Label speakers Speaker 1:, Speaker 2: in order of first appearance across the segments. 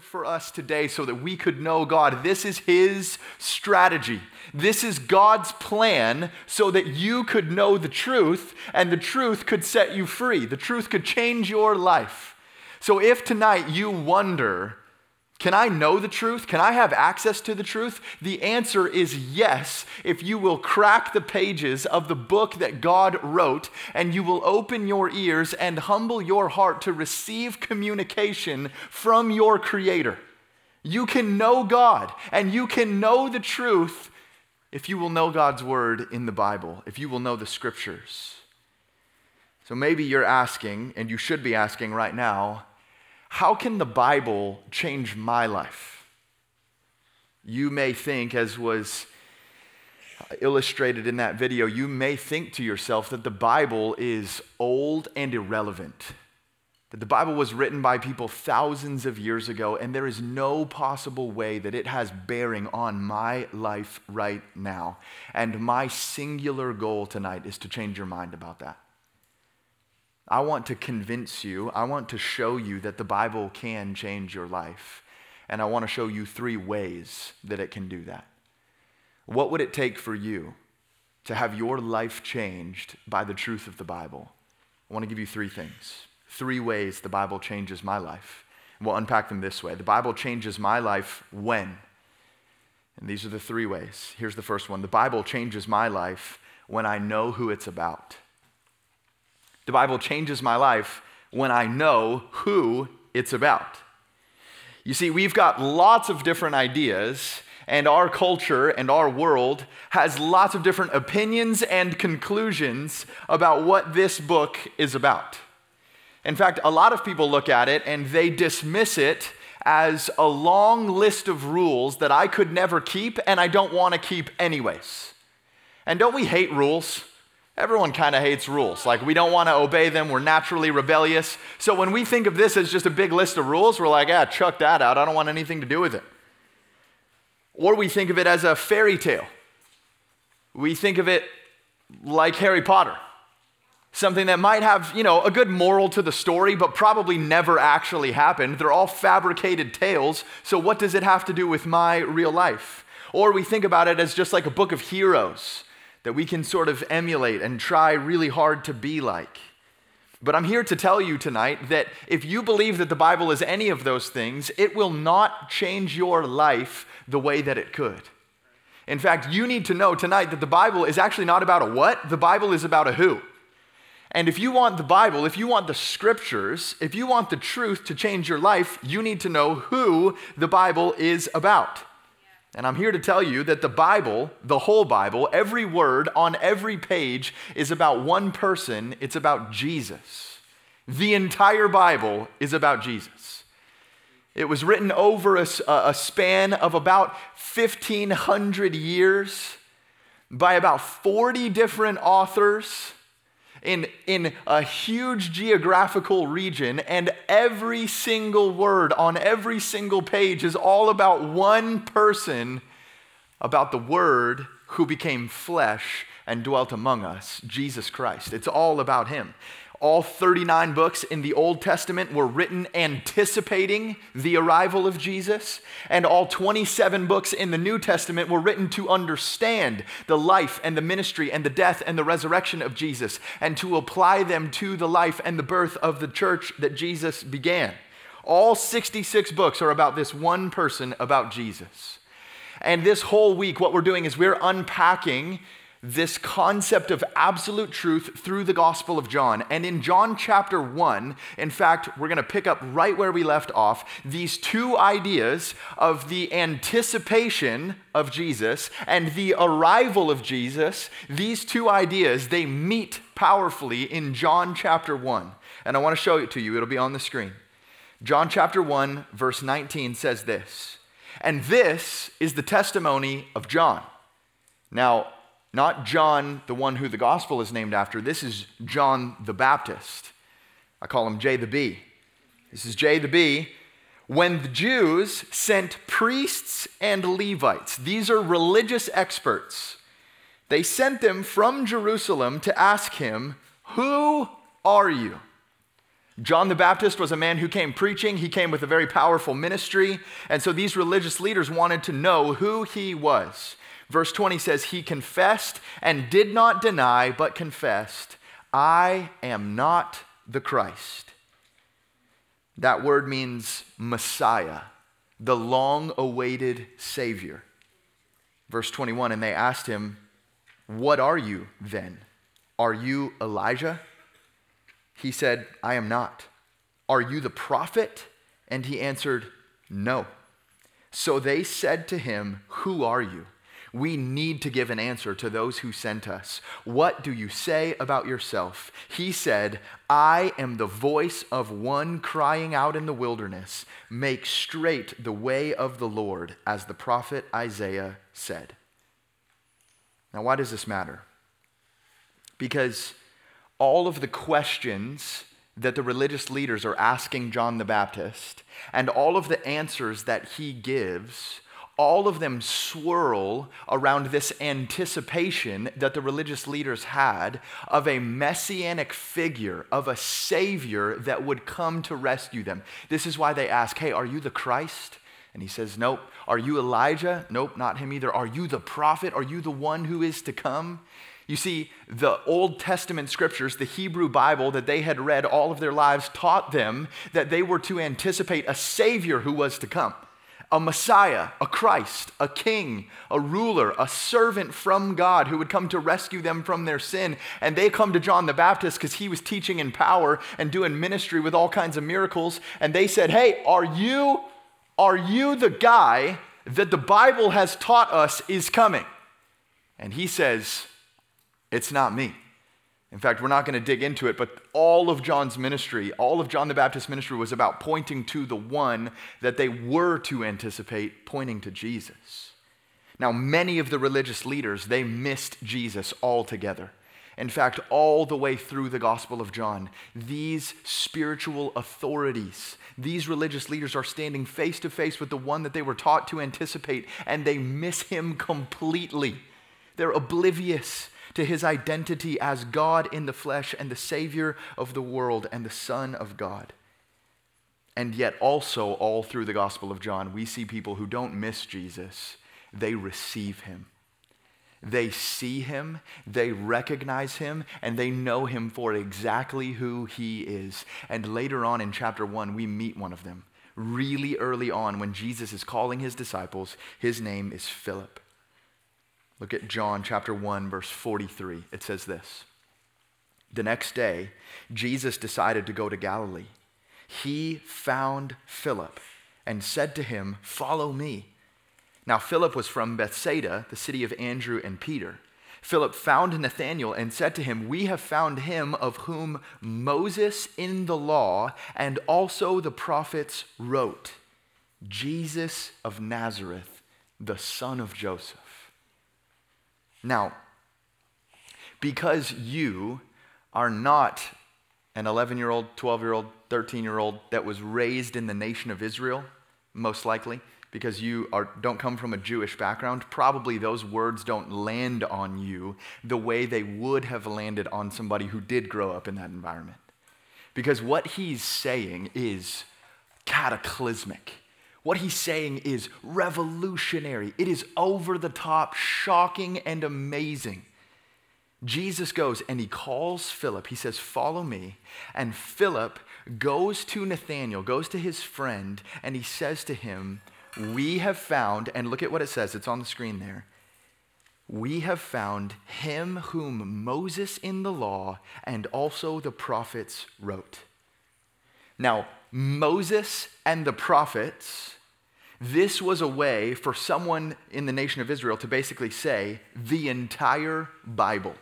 Speaker 1: for us today so that we could know God. This is His strategy. This is God's plan so that you could know the truth and the truth could set you free. The truth could change your life. So if tonight you wonder, can I know the truth? Can I have access to the truth? The answer is yes, if you will crack the pages of the book that God wrote and you will open your ears and humble your heart to receive communication from your Creator. You can know God and you can know the truth if you will know God's Word in the Bible, if you will know the Scriptures. So maybe you're asking, and you should be asking right now, how can the Bible change my life? You may think, as was illustrated in that video, you may think to yourself that the Bible is old and irrelevant. That the Bible was written by people thousands of years ago, and there is no possible way that it has bearing on my life right now. And my singular goal tonight is to change your mind about that. I want to convince you, I want to show you that the Bible can change your life. And I want to show you three ways that it can do that. What would it take for you to have your life changed by the truth of the Bible? I want to give you three things. Three ways the Bible changes my life. We'll unpack them this way. The Bible changes my life when? And these are the three ways. Here's the first one The Bible changes my life when I know who it's about. The Bible changes my life when I know who it's about. You see, we've got lots of different ideas, and our culture and our world has lots of different opinions and conclusions about what this book is about. In fact, a lot of people look at it and they dismiss it as a long list of rules that I could never keep and I don't want to keep anyways. And don't we hate rules? Everyone kind of hates rules. Like, we don't want to obey them. We're naturally rebellious. So, when we think of this as just a big list of rules, we're like, ah, chuck that out. I don't want anything to do with it. Or we think of it as a fairy tale. We think of it like Harry Potter. Something that might have, you know, a good moral to the story, but probably never actually happened. They're all fabricated tales. So, what does it have to do with my real life? Or we think about it as just like a book of heroes that we can sort of emulate and try really hard to be like. But I'm here to tell you tonight that if you believe that the Bible is any of those things, it will not change your life the way that it could. In fact, you need to know tonight that the Bible is actually not about a what, the Bible is about a who. And if you want the Bible, if you want the scriptures, if you want the truth to change your life, you need to know who the Bible is about. And I'm here to tell you that the Bible, the whole Bible, every word on every page is about one person. It's about Jesus. The entire Bible is about Jesus. It was written over a, a span of about 1,500 years by about 40 different authors in, in a huge geographical region, and every single word on every single page is all about one person, about the Word who became flesh and dwelt among us, Jesus Christ. It's all about Him. All 39 books in the Old Testament were written anticipating the arrival of Jesus, and all 27 books in the New Testament were written to understand the life and the ministry and the death and the resurrection of Jesus, and to apply them to the life and the birth of the church that Jesus began. All 66 books are about this one person, about Jesus. And this whole week, what we're doing is we're unpacking this concept of absolute truth through the Gospel of John. And in John chapter 1, in fact, we're going to pick up right where we left off these two ideas of the anticipation of Jesus and the arrival of Jesus. These two ideas, they meet powerfully in John chapter 1. And I want to show it to you, it'll be on the screen. John chapter 1, verse 19 says this. And this is the testimony of John. Now, not John, the one who the gospel is named after. This is John the Baptist. I call him J the B. This is J the B. When the Jews sent priests and Levites, these are religious experts, they sent them from Jerusalem to ask him, Who are you? John the Baptist was a man who came preaching. He came with a very powerful ministry. And so these religious leaders wanted to know who he was. Verse 20 says, He confessed and did not deny, but confessed, I am not the Christ. That word means Messiah, the long awaited Savior. Verse 21 And they asked him, What are you then? Are you Elijah? He said, I am not. Are you the prophet? And he answered, No. So they said to him, Who are you? We need to give an answer to those who sent us. What do you say about yourself? He said, I am the voice of one crying out in the wilderness, make straight the way of the Lord, as the prophet Isaiah said. Now, why does this matter? Because all of the questions that the religious leaders are asking John the Baptist and all of the answers that he gives, all of them swirl around this anticipation that the religious leaders had of a messianic figure, of a savior that would come to rescue them. This is why they ask, Hey, are you the Christ? And he says, Nope. Are you Elijah? Nope, not him either. Are you the prophet? Are you the one who is to come? You see, the Old Testament scriptures, the Hebrew Bible that they had read all of their lives, taught them that they were to anticipate a Savior who was to come a Messiah, a Christ, a king, a ruler, a servant from God who would come to rescue them from their sin. And they come to John the Baptist because he was teaching in power and doing ministry with all kinds of miracles. And they said, Hey, are you, are you the guy that the Bible has taught us is coming? And he says, it's not me. In fact, we're not going to dig into it, but all of John's ministry, all of John the Baptist's ministry was about pointing to the one that they were to anticipate, pointing to Jesus. Now, many of the religious leaders, they missed Jesus altogether. In fact, all the way through the Gospel of John, these spiritual authorities, these religious leaders are standing face to face with the one that they were taught to anticipate, and they miss him completely. They're oblivious to his identity as God in the flesh and the Savior of the world and the Son of God. And yet, also, all through the Gospel of John, we see people who don't miss Jesus, they receive him. They see him, they recognize him, and they know him for exactly who he is. And later on in chapter one, we meet one of them. Really early on, when Jesus is calling his disciples, his name is Philip. Look at John chapter 1, verse 43. It says this The next day, Jesus decided to go to Galilee. He found Philip and said to him, Follow me. Now, Philip was from Bethsaida, the city of Andrew and Peter. Philip found Nathanael and said to him, We have found him of whom Moses in the law and also the prophets wrote, Jesus of Nazareth, the son of Joseph. Now, because you are not an 11 year old, 12 year old, 13 year old that was raised in the nation of Israel, most likely, because you are, don't come from a Jewish background, probably those words don't land on you the way they would have landed on somebody who did grow up in that environment. Because what he's saying is cataclysmic. What he's saying is revolutionary. It is over the top, shocking, and amazing. Jesus goes and he calls Philip. He says, Follow me. And Philip goes to Nathanael, goes to his friend, and he says to him, We have found, and look at what it says, it's on the screen there. We have found him whom Moses in the law and also the prophets wrote. Now, Moses and the prophets, this was a way for someone in the nation of Israel to basically say the entire Bible.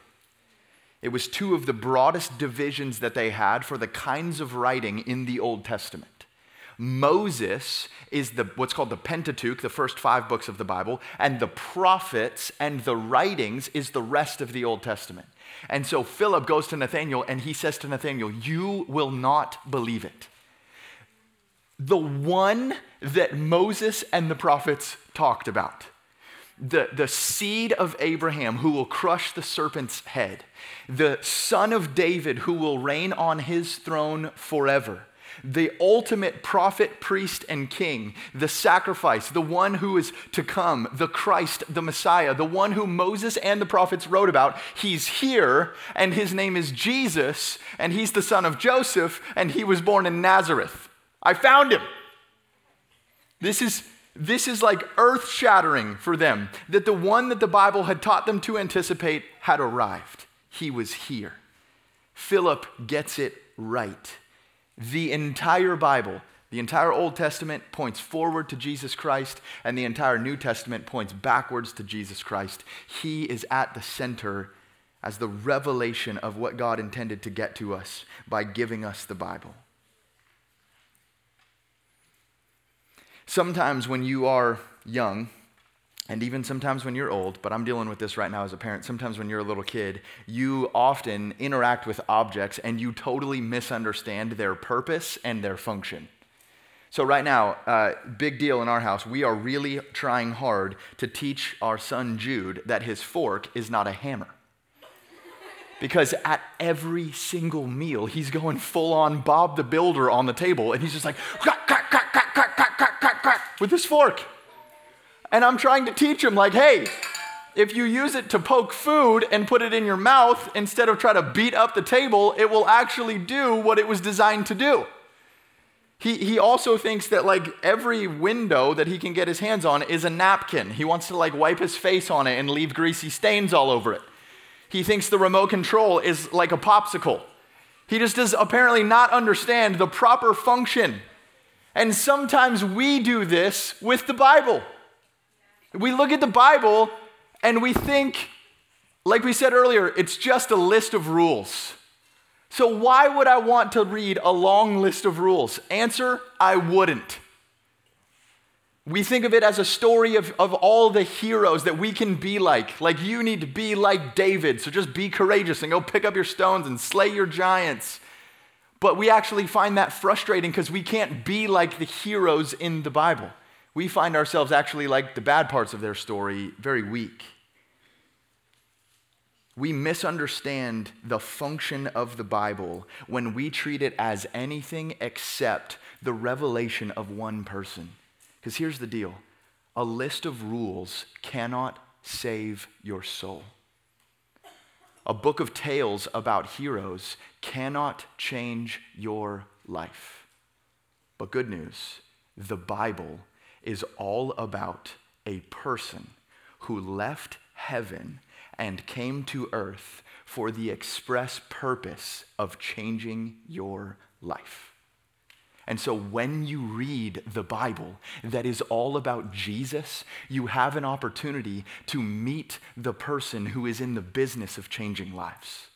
Speaker 1: It was two of the broadest divisions that they had for the kinds of writing in the Old Testament. Moses is the, what's called the Pentateuch, the first five books of the Bible, and the prophets and the writings is the rest of the Old Testament. And so Philip goes to Nathanael and he says to Nathanael, You will not believe it the one that Moses and the prophets talked about. the, the seed of Abraham who will crush the serpent's head, the son of David who will reign on his throne forever, the ultimate prophet, priest, and king, the sacrifice, the one who is to come, the Christ, the Messiah, the one who Moses and the prophets wrote about. He's here, and his name is Jesus, and he's the son of Joseph, and he was born in Nazareth. I found him. This is this is like earth shattering for them that the one that the Bible had taught them to anticipate had arrived. He was here. Philip gets it right. The entire Bible, the entire Old Testament points forward to Jesus Christ, and the entire New Testament points backwards to Jesus Christ. He is at the center as the revelation of what God intended to get to us by giving us the Bible. Sometimes when you are young, and even sometimes when you're old, but I'm dealing with this right now as a parent, sometimes when you're a little kid, you often interact with objects and you totally misunderstand their purpose and their function. So, right now, uh, big deal in our house, we are really trying hard to teach our son Jude that his fork is not a hammer. Because at every single meal, he's going full on Bob the Builder on the table, and he's just like, with this fork. And I'm trying to teach him, like, hey, if you use it to poke food and put it in your mouth instead of try to beat up the table, it will actually do what it was designed to do. He, he also thinks that like every window that he can get his hands on is a napkin. He wants to like wipe his face on it and leave greasy stains all over it. He thinks the remote control is like a popsicle. He just does apparently not understand the proper function and sometimes we do this with the Bible. We look at the Bible and we think, like we said earlier, it's just a list of rules. So, why would I want to read a long list of rules? Answer I wouldn't. We think of it as a story of, of all the heroes that we can be like. Like, you need to be like David, so just be courageous and go pick up your stones and slay your giants. But we actually find that frustrating because we can't be like the heroes in the Bible. We find ourselves actually like the bad parts of their story, very weak. We misunderstand the function of the Bible when we treat it as anything except the revelation of one person. Because here's the deal a list of rules cannot save your soul a book of tales about heroes cannot change your life. But good news the Bible is all about a person who left heaven and came to earth for the express purpose of changing your life. And so when you read the Bible that is all about Jesus, you have an opportunity to meet the person who is in the business of changing lives.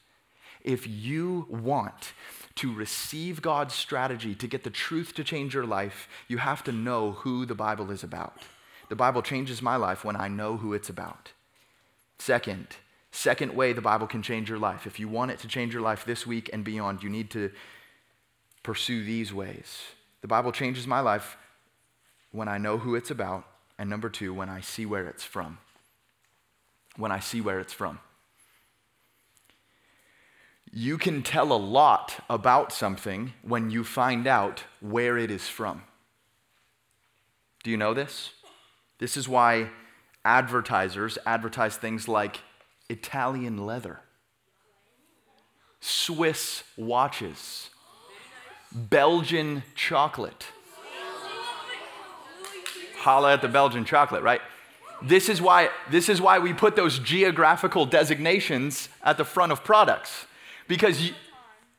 Speaker 1: If you want to receive God's strategy to get the truth to change your life, you have to know who the Bible is about. The Bible changes my life when I know who it's about. Second, second way the Bible can change your life. If you want it to change your life this week and beyond, you need to pursue these ways. The Bible changes my life when I know who it's about, and number two, when I see where it's from. When I see where it's from. You can tell a lot about something when you find out where it is from. Do you know this? This is why advertisers advertise things like Italian leather, Swiss watches, Belgian chocolate. Holla at the Belgian chocolate, right? This is why, this is why we put those geographical designations at the front of products. Because you,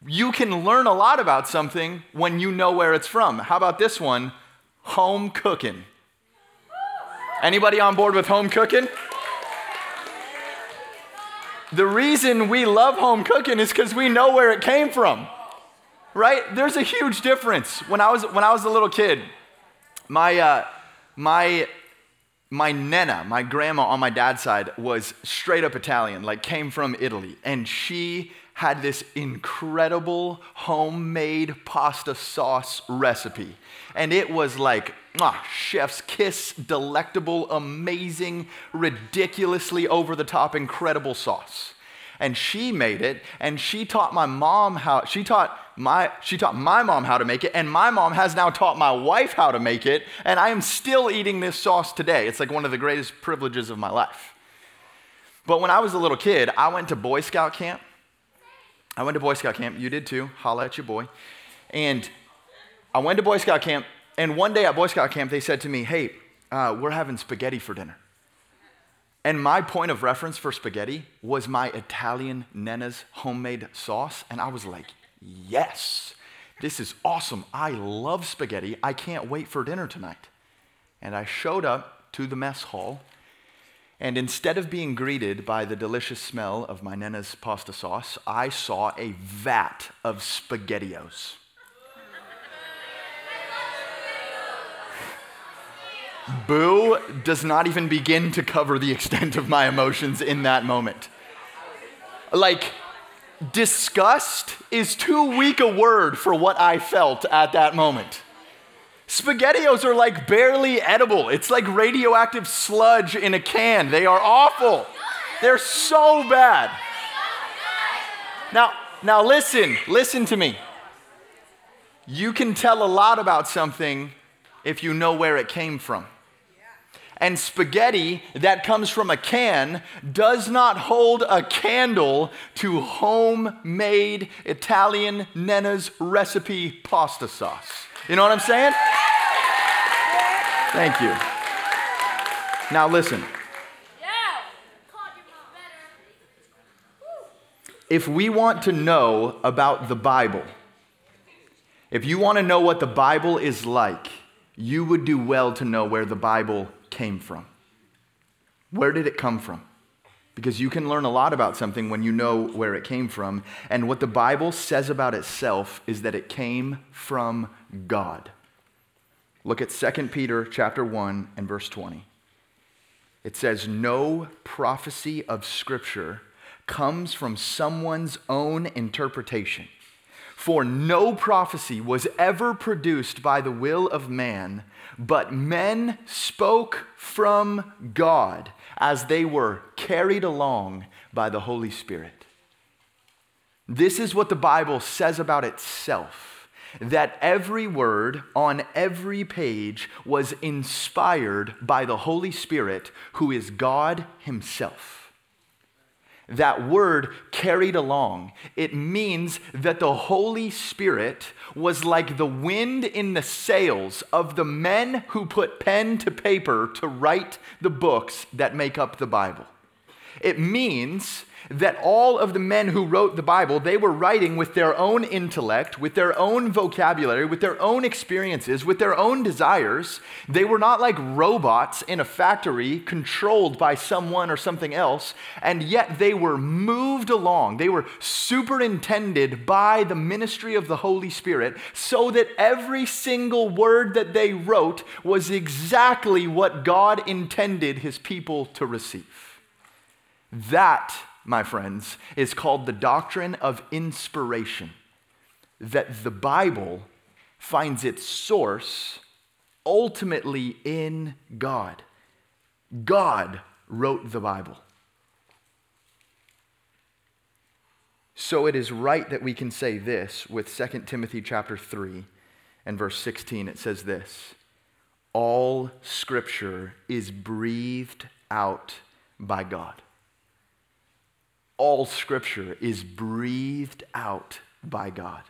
Speaker 1: you can learn a lot about something when you know where it's from. How about this one? Home cooking. Anybody on board with home cooking? The reason we love home cooking is because we know where it came from right? There's a huge difference. When I was, when I was a little kid, my, uh, my, my nana, my grandma on my dad's side, was straight up Italian, like came from Italy. And she had this incredible homemade pasta sauce recipe. And it was like, ah, chef's kiss, delectable, amazing, ridiculously over the top, incredible sauce. And she made it, and she taught my mom how, she taught my, she taught my mom how to make it, and my mom has now taught my wife how to make it, and I am still eating this sauce today. It's like one of the greatest privileges of my life. But when I was a little kid, I went to Boy Scout camp. I went to Boy Scout camp. You did too. Holla at your boy. And I went to Boy Scout camp, and one day at Boy Scout camp, they said to me, Hey, uh, we're having spaghetti for dinner. And my point of reference for spaghetti was my Italian Nenna's homemade sauce. And I was like, Yes, this is awesome. I love spaghetti. I can't wait for dinner tonight. And I showed up to the mess hall and instead of being greeted by the delicious smell of my Nenna's pasta sauce, I saw a vat of SpaghettiOs. Boo does not even begin to cover the extent of my emotions in that moment. Like, disgust is too weak a word for what I felt at that moment. SpaghettiOs are like barely edible. It's like radioactive sludge in a can. They are awful. They're so bad. Now, now listen, listen to me. You can tell a lot about something if you know where it came from. And spaghetti that comes from a can does not hold a candle to homemade Italian Nena's recipe pasta sauce. You know what I'm saying? Thank you. Now listen. If we want to know about the Bible, if you want to know what the Bible is like, you would do well to know where the Bible came from. Where did it come from? Because you can learn a lot about something when you know where it came from. And what the Bible says about itself is that it came from God. Look at 2 Peter chapter 1 and verse 20. It says, No prophecy of Scripture comes from someone's own interpretation. For no prophecy was ever produced by the will of man, but men spoke from God as they were carried along by the Holy Spirit. This is what the Bible says about itself that every word on every page was inspired by the Holy Spirit, who is God Himself. That word carried along, it means that the Holy Spirit was like the wind in the sails of the men who put pen to paper to write the books that make up the Bible. It means that all of the men who wrote the Bible, they were writing with their own intellect, with their own vocabulary, with their own experiences, with their own desires. They were not like robots in a factory controlled by someone or something else, and yet they were moved along. They were superintended by the ministry of the Holy Spirit so that every single word that they wrote was exactly what God intended his people to receive. That my friends, is called the doctrine of inspiration. That the Bible finds its source ultimately in God. God wrote the Bible. So it is right that we can say this with 2 Timothy chapter 3 and verse 16. It says this All scripture is breathed out by God all scripture is breathed out by God.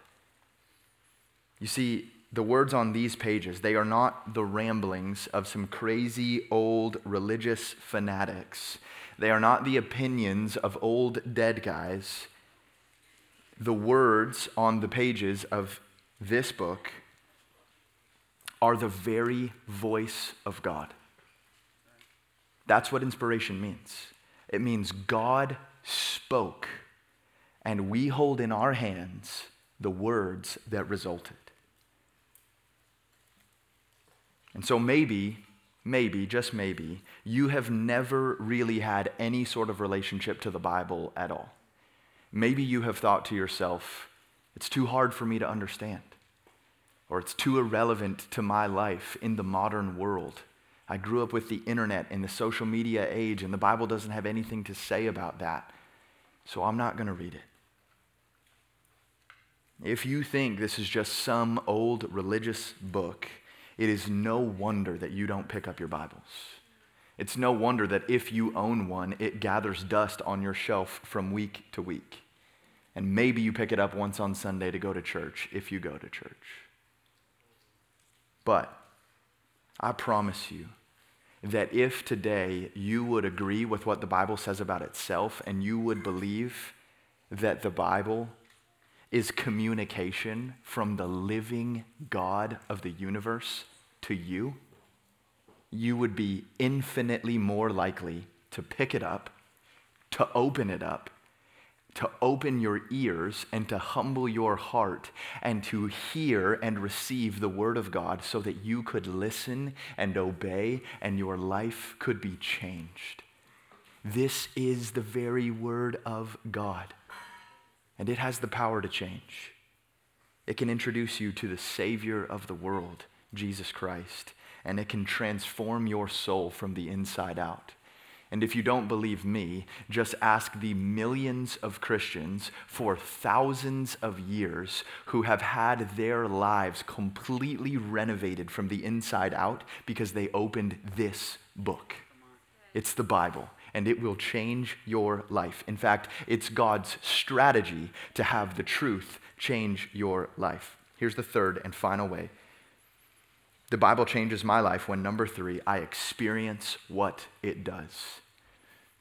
Speaker 1: You see, the words on these pages, they are not the ramblings of some crazy old religious fanatics. They are not the opinions of old dead guys. The words on the pages of this book are the very voice of God. That's what inspiration means. It means God spoke, and we hold in our hands the words that resulted. And so maybe, maybe, just maybe, you have never really had any sort of relationship to the Bible at all. Maybe you have thought to yourself, it's too hard for me to understand, or it's too irrelevant to my life in the modern world. I grew up with the internet and the social media age, and the Bible doesn't have anything to say about that, so I'm not going to read it. If you think this is just some old religious book, it is no wonder that you don't pick up your Bibles. It's no wonder that if you own one, it gathers dust on your shelf from week to week. And maybe you pick it up once on Sunday to go to church if you go to church. But I promise you that if today you would agree with what the Bible says about itself and you would believe that the Bible is communication from the living God of the universe to you, you would be infinitely more likely to pick it up, to open it up, to open your ears and to humble your heart and to hear and receive the Word of God so that you could listen and obey and your life could be changed. This is the very Word of God, and it has the power to change. It can introduce you to the Savior of the world, Jesus Christ, and it can transform your soul from the inside out. And if you don't believe me, just ask the millions of Christians for thousands of years who have had their lives completely renovated from the inside out because they opened this book. It's the Bible, and it will change your life. In fact, it's God's strategy to have the truth change your life. Here's the third and final way. The Bible changes my life when, number three, I experience what it does.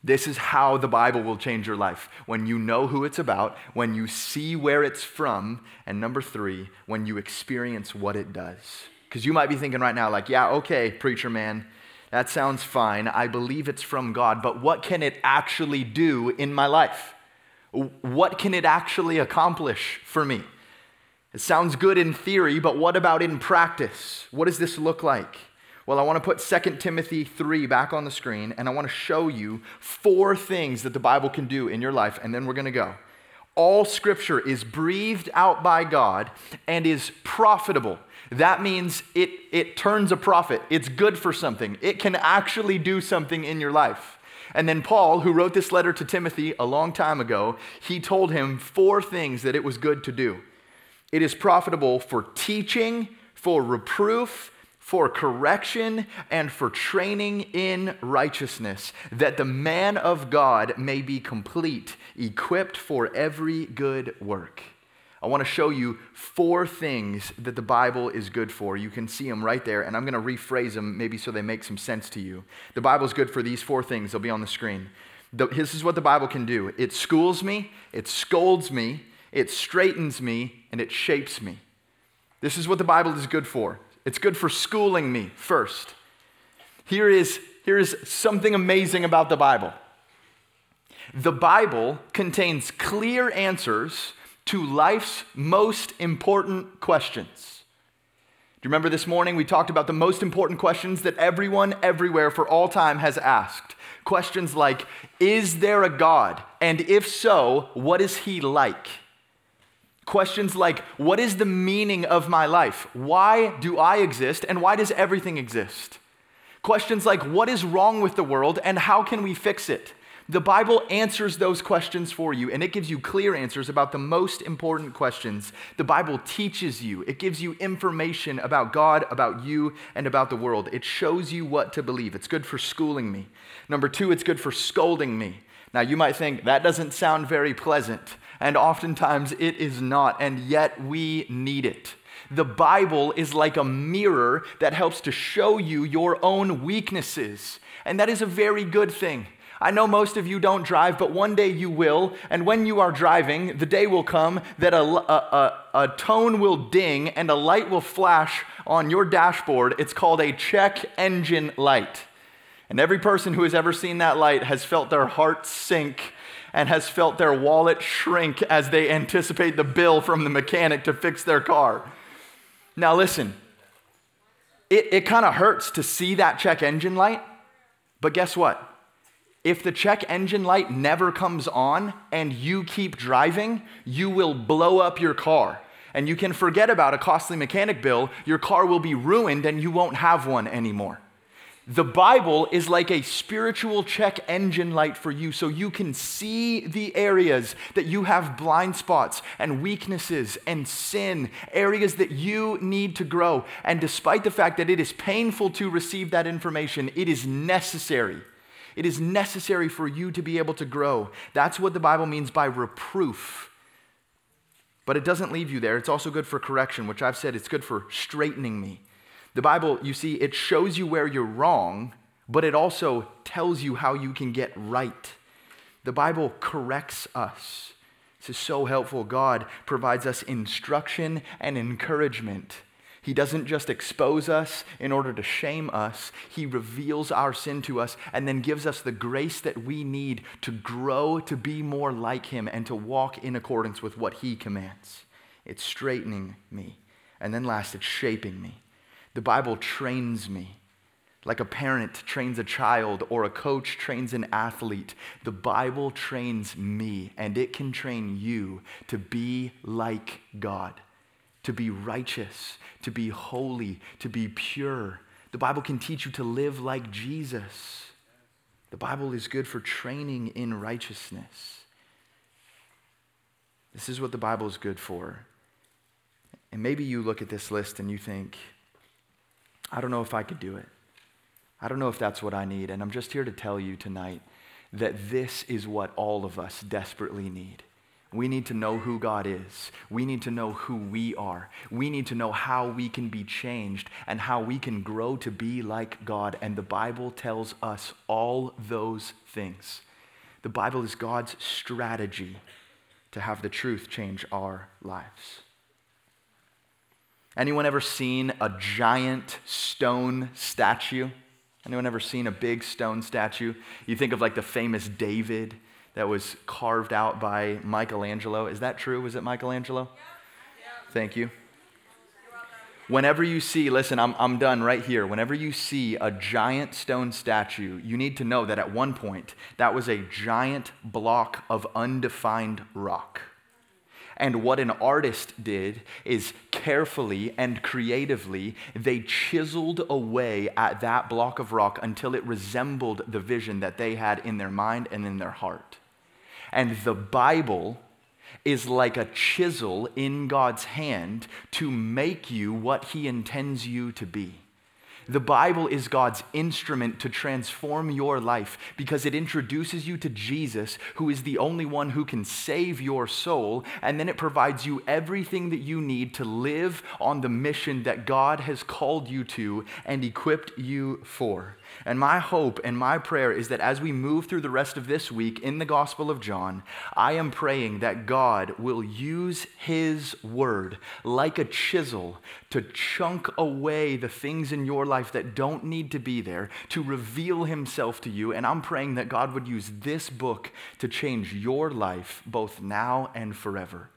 Speaker 1: This is how the Bible will change your life when you know who it's about, when you see where it's from, and number three, when you experience what it does. Because you might be thinking right now, like, yeah, okay, preacher man, that sounds fine. I believe it's from God, but what can it actually do in my life? What can it actually accomplish for me? It sounds good in theory, but what about in practice? What does this look like? Well, I want to put 2 Timothy 3 back on the screen, and I want to show you four things that the Bible can do in your life, and then we're going to go. All scripture is breathed out by God and is profitable. That means it, it turns a profit. It's good for something. It can actually do something in your life. And then Paul, who wrote this letter to Timothy a long time ago, he told him four things that it was good to do. It is profitable for teaching, for reproof, for correction and for training in righteousness, that the man of God may be complete, equipped for every good work. I want to show you four things that the Bible is good for. You can see them right there, and I'm going to rephrase them maybe so they make some sense to you. The Bible is good for these four things, they'll be on the screen. The, this is what the Bible can do it schools me, it scolds me, it straightens me, and it shapes me. This is what the Bible is good for. It's good for schooling me first. Here is, here is something amazing about the Bible the Bible contains clear answers to life's most important questions. Do you remember this morning we talked about the most important questions that everyone, everywhere, for all time has asked? Questions like Is there a God? And if so, what is he like? Questions like, what is the meaning of my life? Why do I exist? And why does everything exist? Questions like, what is wrong with the world and how can we fix it? The Bible answers those questions for you and it gives you clear answers about the most important questions. The Bible teaches you, it gives you information about God, about you, and about the world. It shows you what to believe. It's good for schooling me. Number two, it's good for scolding me. Now, you might think that doesn't sound very pleasant and oftentimes it is not, and yet we need it. The Bible is like a mirror that helps to show you your own weaknesses, and that is a very good thing. I know most of you don't drive, but one day you will. And when you are driving, the day will come that a, a, a, a, tone will ding and a light will flash on your dashboard. It's called a check engine light. And every person who has ever seen that light has felt their heart sink and has felt their wallet shrink as they anticipate the bill from the mechanic to fix their car. Now, listen, it, it kind of hurts to see that check engine light, but guess what? If the check engine light never comes on and you keep driving, you will blow up your car. And you can forget about a costly mechanic bill, your car will be ruined and you won't have one anymore. The Bible is like a spiritual check engine light for you so you can see the areas that you have blind spots and weaknesses and sin, areas that you need to grow. And despite the fact that it is painful to receive that information, it is necessary. It is necessary for you to be able to grow. That's what the Bible means by reproof. But it doesn't leave you there. It's also good for correction, which I've said it's good for straightening me. The Bible, you see, it shows you where you're wrong, but it also tells you how you can get right. The Bible corrects us. This is so helpful. God provides us instruction and encouragement. He doesn't just expose us in order to shame us, He reveals our sin to us and then gives us the grace that we need to grow to be more like Him and to walk in accordance with what He commands. It's straightening me. And then last, it's shaping me. The Bible trains me. Like a parent trains a child or a coach trains an athlete, the Bible trains me and it can train you to be like God, to be righteous, to be holy, to be pure. The Bible can teach you to live like Jesus. The Bible is good for training in righteousness. This is what the Bible is good for. And maybe you look at this list and you think, I don't know if I could do it. I don't know if that's what I need. And I'm just here to tell you tonight that this is what all of us desperately need. We need to know who God is. We need to know who we are. We need to know how we can be changed and how we can grow to be like God. And the Bible tells us all those things. The Bible is God's strategy to have the truth change our lives. Anyone ever seen a giant stone statue? Anyone ever seen a big stone statue? You think of like the famous David that was carved out by Michelangelo. Is that true? Was it Michelangelo? Thank you. Whenever you see, listen, I'm, I'm done right here. Whenever you see a giant stone statue, you need to know that at one point, that was a giant block of undefined rock. And what an artist did is carefully and creatively, they chiseled away at that block of rock until it resembled the vision that they had in their mind and in their heart. And the Bible is like a chisel in God's hand to make you what He intends you to be. The Bible is God's instrument to transform your life because it introduces you to Jesus, who is the only one who can save your soul, and then it provides you everything that you need to live on the mission that God has called you to and equipped you for. And my hope and my prayer is that as we move through the rest of this week in the Gospel of John, I am praying that God will use His word like a chisel to chunk away the things in your life that don't need to be there, to reveal Himself to you. And I'm praying that God would use this book to change your life both now and forever.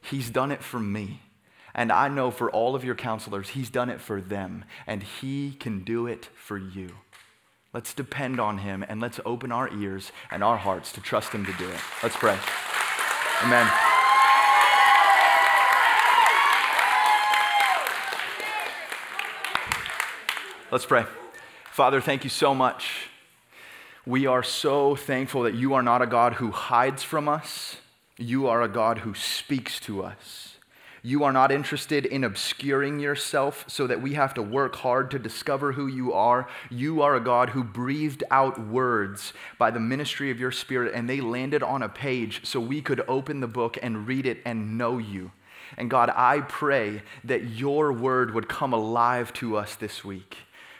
Speaker 1: He's done it for me. And I know for all of your counselors, He's done it for them, and He can do it for you. Let's depend on Him and let's open our ears and our hearts to trust Him to do it. Let's pray. Amen. Let's pray. Father, thank you so much. We are so thankful that you are not a God who hides from us, you are a God who speaks to us. You are not interested in obscuring yourself so that we have to work hard to discover who you are. You are a God who breathed out words by the ministry of your Spirit, and they landed on a page so we could open the book and read it and know you. And God, I pray that your word would come alive to us this week.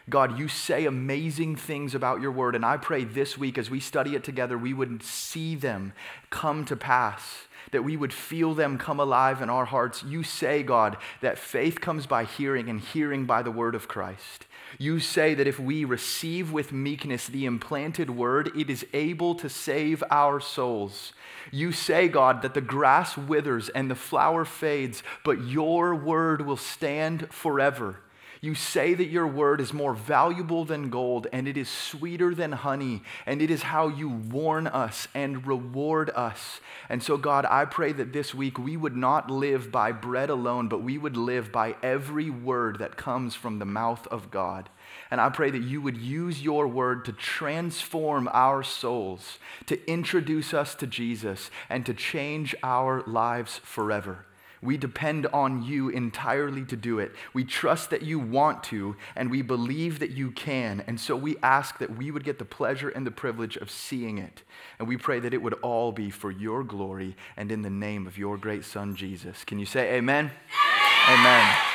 Speaker 1: God, you say amazing things about your word, and I pray this week as we study it together, we would see them come to pass that we would feel them come alive in our hearts. You say, God, that faith comes by hearing and hearing by the word of Christ. You say that if we receive with meekness the implanted word, it is able to save our souls. You say, God, that the grass withers and the flower fades, but your word will stand forever. You say that your word is more valuable than gold, and it is sweeter than honey, and it is how you warn us and reward us. And so, God, I pray that this week we would not live by bread alone, but we would live by every word that comes from the mouth of God. And I pray that you would use your word to transform our souls, to introduce us to Jesus, and to change our lives forever. We depend on you entirely to do it. We trust that you want to, and we believe that you can. And so we ask that we would get the pleasure and the privilege of seeing it. And we pray that it would all be for your glory and in the name of your great Son, Jesus. Can you say amen? Amen. amen.